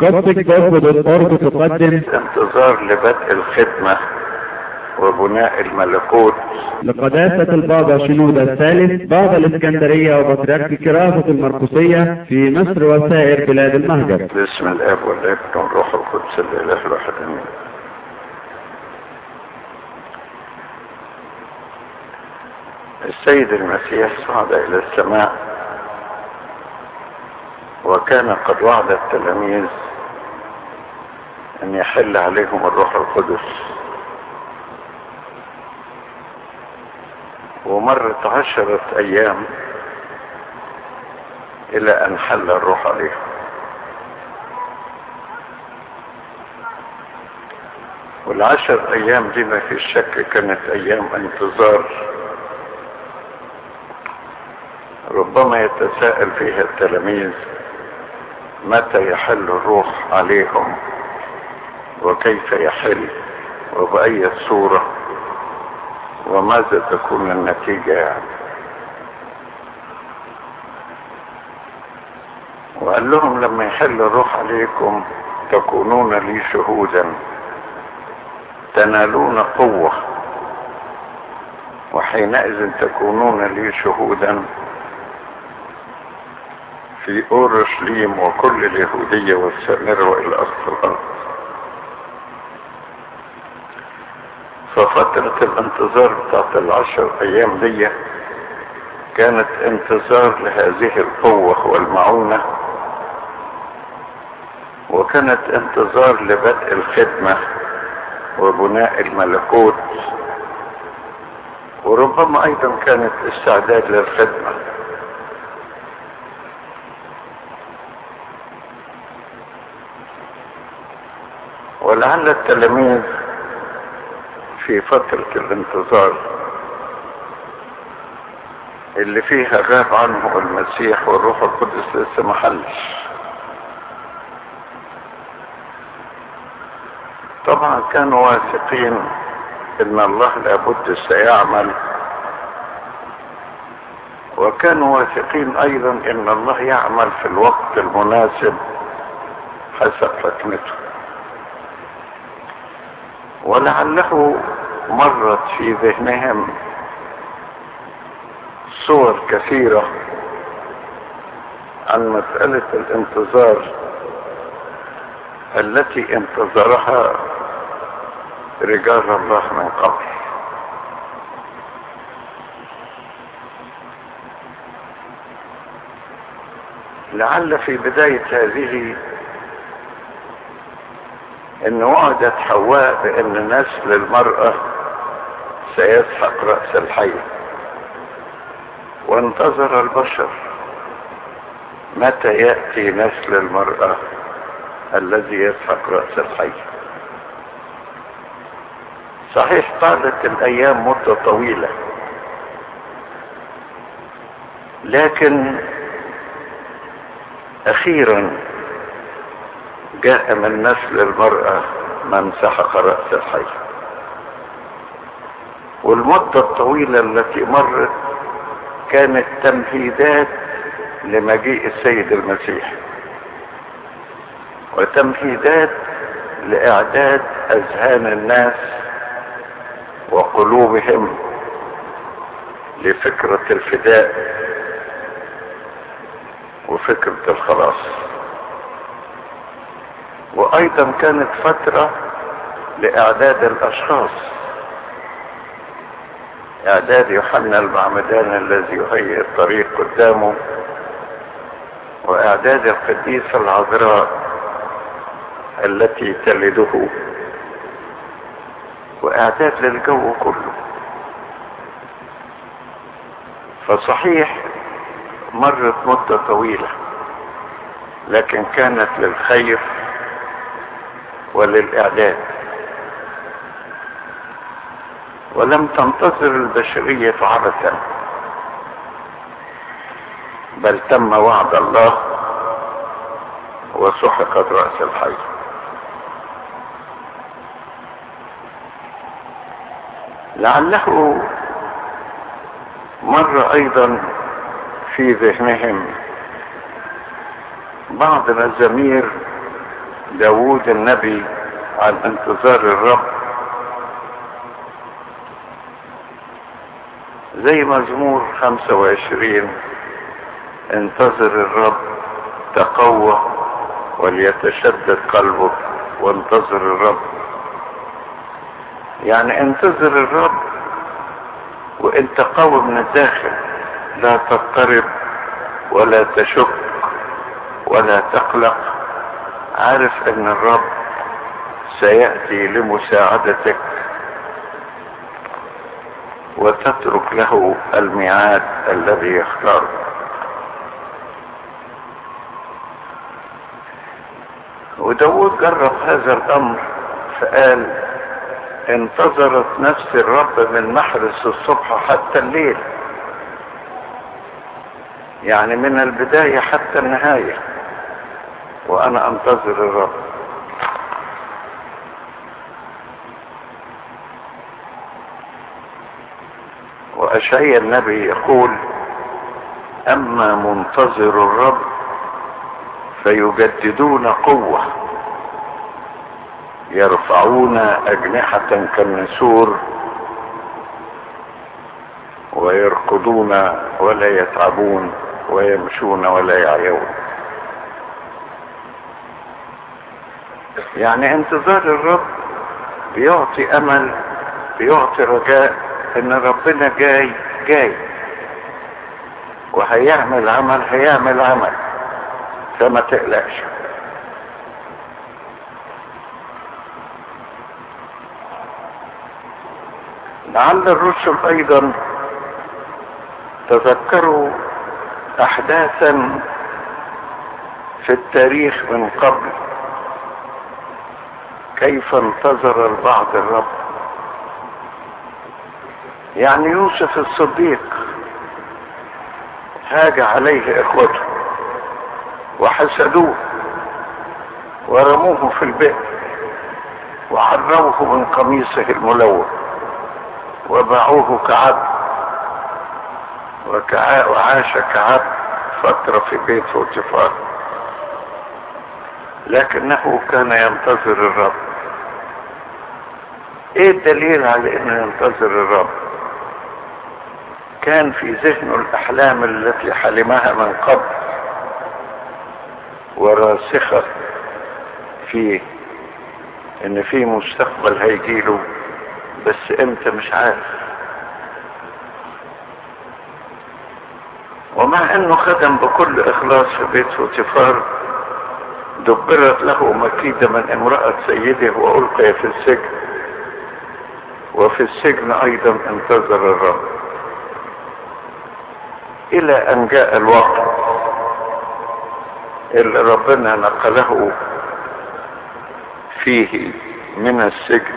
قصة جذب الأرض تقدم انتظار لبدء الخدمة وبناء الملكوت لقداسة البابا شنودة الثالث بابا الإسكندرية وبطريرك كرافة المرقسية في مصر وسائر بلاد المهجر. باسم الاب والابن والروح القدس الإله الواحد آمين. السيد المسيح صعد إلى السماء وكان قد وعد التلاميذ أن يحل عليهم الروح القدس. ومرت عشرة أيام إلى أن حل الروح عليهم. والعشر أيام دي ما في شك كانت أيام انتظار. ربما يتساءل فيها التلاميذ متى يحل الروح عليهم. وكيف يحل وبأي صورة وماذا تكون النتيجة يعني. وقال لهم لما يحل الروح عليكم تكونون لي شهودا تنالون قوة وحينئذ تكونون لي شهودا. في أورشليم وكل اليهودية والسامرة وإلى اقصى الأرض. ففترة الانتظار بتاعت العشر أيام دي كانت انتظار لهذه القوة والمعونة وكانت انتظار لبدء الخدمة وبناء الملكوت وربما أيضا كانت استعداد للخدمة. ولعل التلاميذ في فترة الانتظار اللي فيها غاب عنه المسيح والروح القدس لسه ما حلش. طبعا كانوا واثقين إن الله لابد سيعمل وكانوا واثقين أيضا إن الله يعمل في الوقت المناسب حسب حكمته ولعله مرت في ذهنهم صور كثيرة عن مسألة الانتظار التي انتظرها رجال الله من قبل. لعل في بداية هذه إن وعدت حواء بأن نسل المرأة سيسحق رأس الحي. وانتظر البشر متى يأتي نسل المرأة الذي يسحق رأس الحي. صحيح طالت الأيام مدة طويلة. لكن أخيرا جاء من نسل المرأة من سحق رأس الحي. والمدة الطويلة التي مرت كانت تمهيدات لمجيء السيد المسيح. وتمهيدات لإعداد أذهان الناس وقلوبهم لفكرة الفداء وفكرة الخلاص. وأيضا كانت فترة لإعداد الأشخاص اعداد يوحنا المعمدان الذي يهيئ الطريق قدامه واعداد القديسة العذراء التي تلده واعداد للجو كله. فصحيح مرت مدة طويلة لكن كانت للخير وللإعداد. ولم تنتظر البشرية عبثا بل تم وعد الله وسحقت رأس الحي. لعله مر أيضا في ذهنهم بعض مزامير داود النبي عن انتظار الرب زي مزمور خمسة وعشرين. انتظر الرب تقوى وليتشدد قلبك وانتظر الرب. يعني انتظر الرب وانت قوي من الداخل. لا تضطرب ولا تشك ولا تقلق. عارف إن الرب سيأتي لمساعدتك. وتترك له الميعاد الذي يختاره وداود جرب هذا الأمر فقال انتظرت نفس الرب من محرس الصبح حتى الليل. يعني من البداية حتى النهاية. وأنا أنتظر الرب. واشعيا النبي يقول أما منتظر الرب فيجددون قوة يرفعون أجنحة كالنسور ويركضون ولا يتعبون ويمشون ولا يعيون. يعني انتظار الرب بيعطي أمل بيعطي رجاء إن ربنا جاي جاي. وهيعمل عمل هيعمل عمل. فما تقلقش. لعل الرسل أيضا تذكروا احداثا في التاريخ من قبل. كيف انتظر البعض الرب؟ يعني يوسف الصديق هاج عليه إخوته وحسدوه ورموه في البئر وحرموه من قميصه الملون وباعوه كعبد. وعاش كعبد فترة في بيت فوتيفار لكنه كان ينتظر الرب إيه الدليل على إنه ينتظر الرب كان في ذهنه الأحلام التي حلمها من قبل وراسخة فيه إن في مستقبل هيجيله بس إمتى مش عارف. ومع إنه خدم بكل إخلاص في بيت فوتيفار دبرت له مكيدة من امرأة سيده وألقي في السجن وفي السجن أيضا انتظر الرب. إلى أن جاء الوقت. اللي ربنا نقله فيه من السجن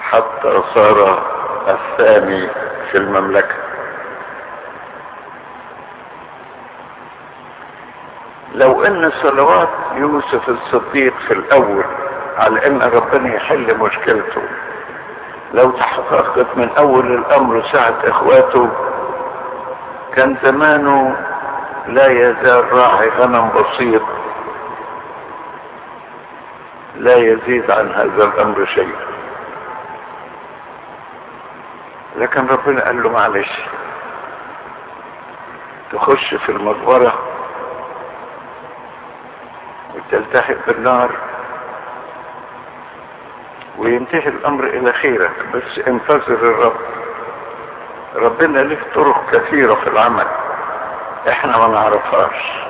حتى صار الثاني في المملكة. لو إن صلوات يوسف الصديق في الأول على إن ربنا يحل مشكلته. لو تحققت من أول الأمر ساعة إخواته كان زمانه لا يزال راعي غنم بسيط. لا يزيد عن هذا الأمر شيء. لكن ربنا قال له معلش تخش في المقبرة وتلتحق بالنار وينتهي الأمر إلى خيرك بس انتظر الرب. ربنا له طرق كثيرة في العمل. إحنا ما نعرفهاش.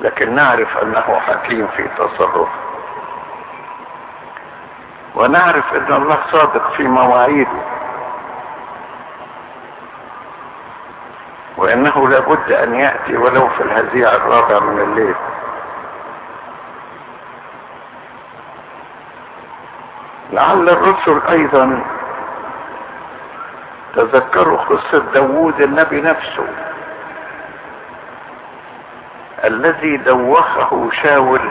لكن نعرف أنه حكيم في تصرفه. ونعرف أن الله صادق في مواعيده. وأنه لابد أن يأتي ولو في الهزيع الرابع من الليل. لعل الرسل أيضا تذكروا قصة داوود النبي نفسه. الذي دوخه شاول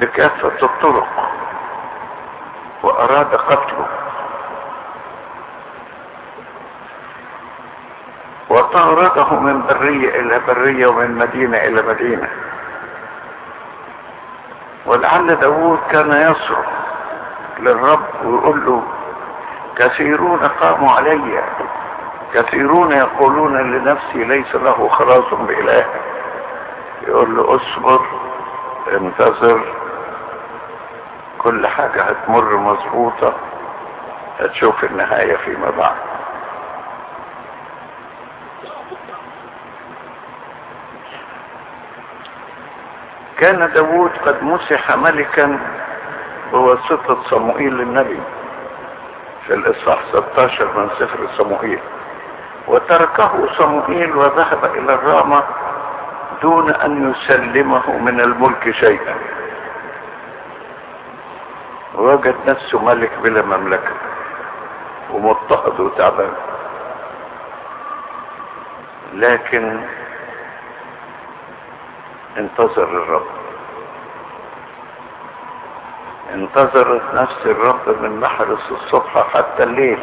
بكافة الطرق وأراد قتله. وطارده من برية إلى برية ومن مدينة إلى مدينة. ولعل داود كان يصرخ للرب ويقول له كثيرون قاموا علي. كثيرون يقولون لنفسي ليس له خلاص بإله. يقول له اصبر انتظر. كل حاجة هتمر مظبوطة. هتشوف النهاية فيما بعد. كان داود قد مسح ملكا بواسطة صموئيل النبي. في الإصحاح 16 من سفر صموئيل وتركه صموئيل وذهب إلى الرامة دون أن يسلمه من الملك شيئا. وجد نفسه ملك بلا مملكة ومضطهد وتعبان. لكن انتظر الرب. انتظرت نفس الرب من محرس الصبح حتى الليل.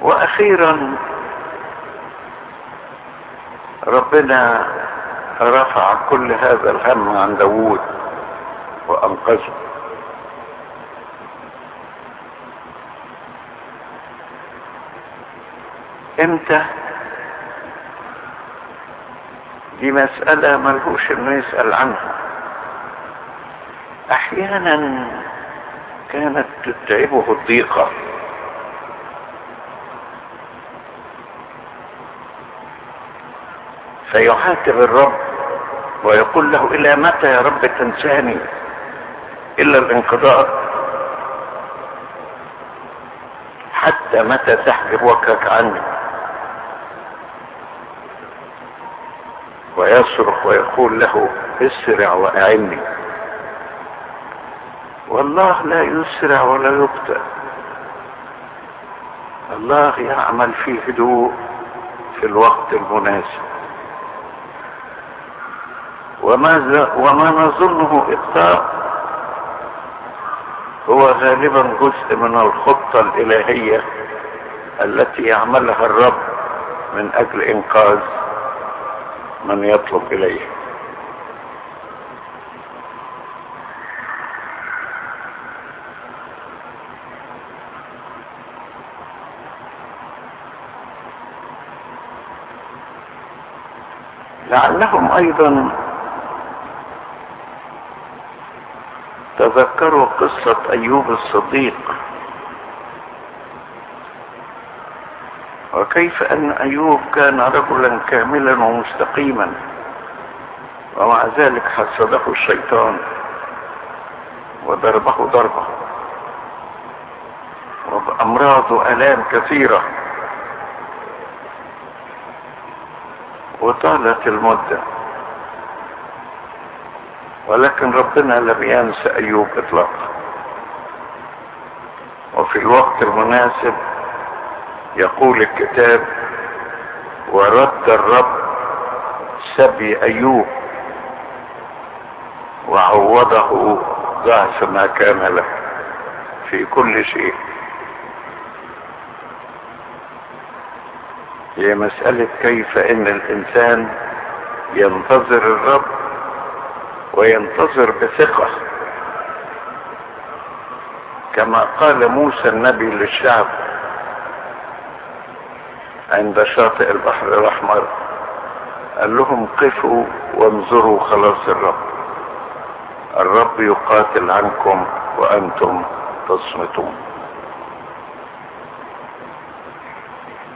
وأخيرا ربنا رفع كل هذا الهم عن داوود وأنقذه. إمتى؟ دي مسألة ملهوش إنه يسأل عنها. أحيانا كانت تتعبه الضيقة. فيعاتب الرب ويقول له إلى متى يا رب تنساني إلا الانقضاء؟ حتى متى تحجب وجهك عني؟ ويصرخ ويقول له اسرع وأعني. والله لا يسرع ولا يبطئ الله يعمل في هدوء في الوقت المناسب. وما, وما نظنه إبطاء هو غالبا جزء من الخطة الإلهية التي يعملها الرب من أجل إنقاذ من يطلب إليه. لعلهم أيضا تذكروا قصة أيوب الصديق. وكيف أن أيوب كان رجلا كاملا ومستقيما؟ ومع ذلك حسده الشيطان وضربه ضربة. وبأمراض وآلام كثيرة. وطالت المدة. ولكن ربنا لم ينسى أيوب إطلاقا. وفي الوقت المناسب يقول الكتاب ورد الرب سبي أيوب وعوضه ضعف ما كان له في كل شيء. هي مسألة كيف إن الإنسان ينتظر الرب وينتظر بثقة. كما قال موسى النبي للشعب عند شاطئ البحر الأحمر. قال لهم قفوا وانظروا خلاص الرب. الرب يقاتل عنكم وأنتم تصمتون.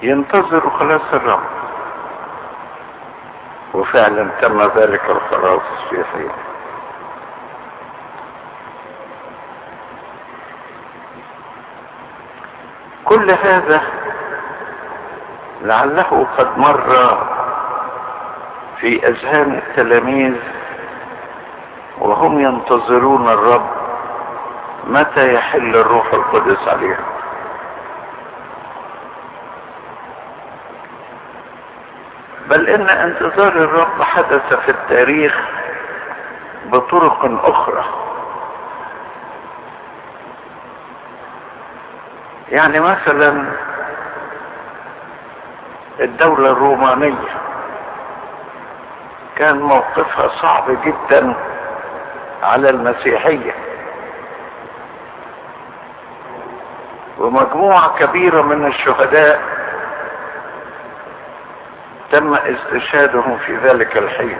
ينتظر خلاص الرب. وفعلا تم ذلك الخلاص في حين. كل هذا لعله قد مر في أذهان التلاميذ وهم ينتظرون الرب متى يحل الروح القدس عليهم. بل إن انتظار الرب حدث في التاريخ بطرق أخرى. يعني مثلا الدولة الرومانية كان موقفها صعب جدا على المسيحية. ومجموعة كبيرة من الشهداء تم استشهادهم في ذلك الحين.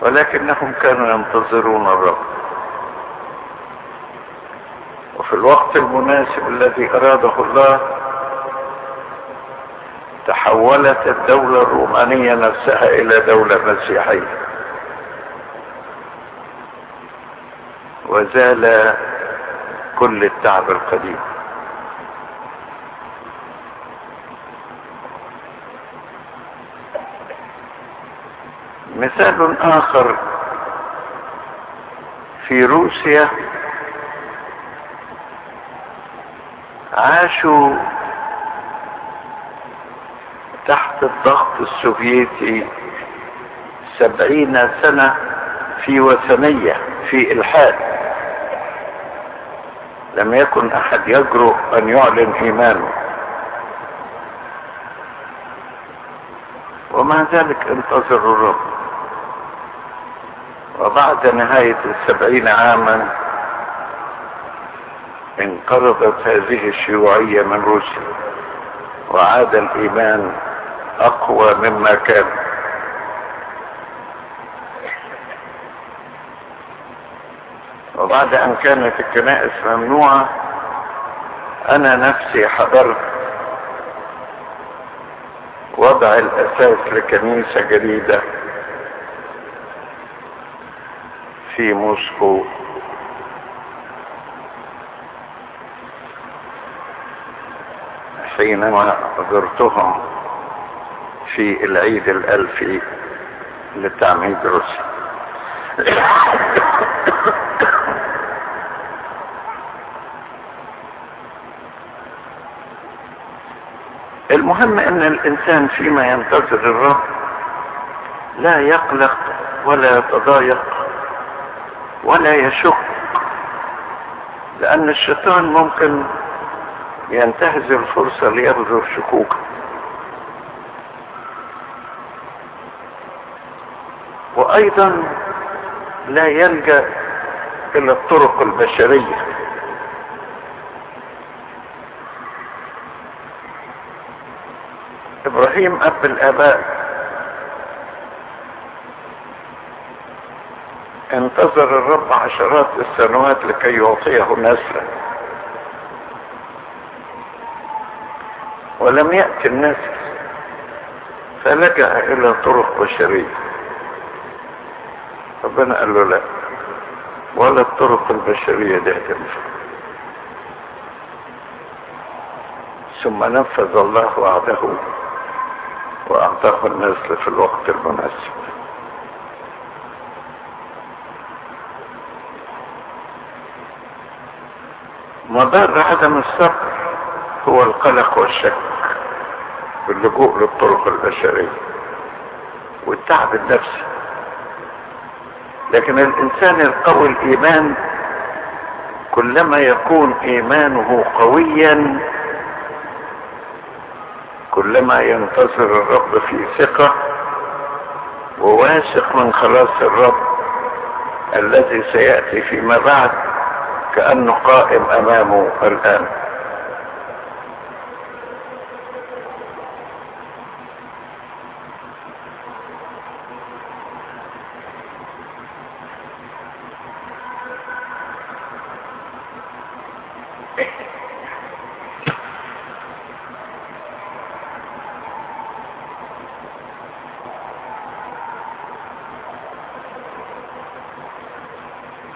ولكنهم كانوا ينتظرون الرب. وفي الوقت المناسب الذي أراده الله تحولت الدولة الرومانية نفسها إلى دولة مسيحية. وزال كل التعب القديم. مثال آخر في روسيا. عاشوا الضغط السوفيتي سبعين سنة في وثنية في إلحاد. لم يكن أحد يجرؤ أن يعلن إيمانه. ومع ذلك انتظروا الرب. وبعد نهاية السبعين عاما انقرضت هذه الشيوعية من روسيا وعاد الإيمان أقوى مما كان. وبعد أن كانت الكنائس ممنوعة أنا نفسي حضرت وضع الأساس لكنيسة جديدة في موسكو. حينما زرتهم في العيد الألفي لتعميد روسيا المهم أن الإنسان فيما ينتظر الرب لا يقلق ولا يتضايق ولا يشك لأن الشيطان ممكن ينتهز الفرصة ليبذر شكوكا وأيضا لا يلجأ إلى الطرق البشرية. إبراهيم أب الأباء انتظر الرب عشرات السنوات لكي يعطيه نسلا. ولم يأتي النسل فلجأ إلى طرق بشرية. ربنا قال له لا. ولا الطرق البشرية دي هتنفع ثم نفذ الله وعده وأعطاه النسل في الوقت المناسب. مضار عدم الصبر هو القلق والشك باللجوء للطرق البشرية والتعب النفسي. لكن الإنسان القوي الإيمان كلما يكون إيمانه قويا كلما ينتظر الرب في ثقة وواثق من خلاص الرب الذي سيأتي فيما بعد كأنه قائم أمامه الآن.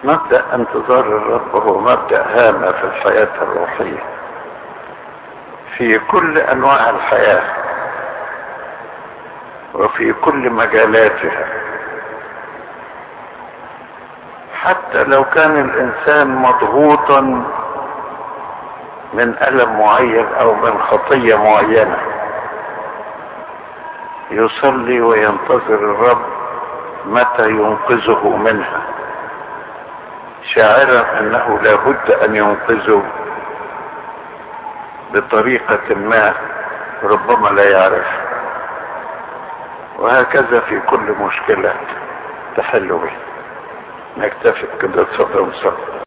مبدأ انتظار الرب هو مبدأ هام في الحياة الروحية. في كل أنواع الحياة وفي كل مجالاتها. حتى لو كان الإنسان مضغوطا من ألم معين أو من خطية معينة يصلي وينتظر الرب متى ينقذه منها. شاعرا أنه لابد أن ينقذه بطريقة ما ربما لا يعرف. وهكذا في كل مشكلة تحل بها نكتفي كده تصدر وصدر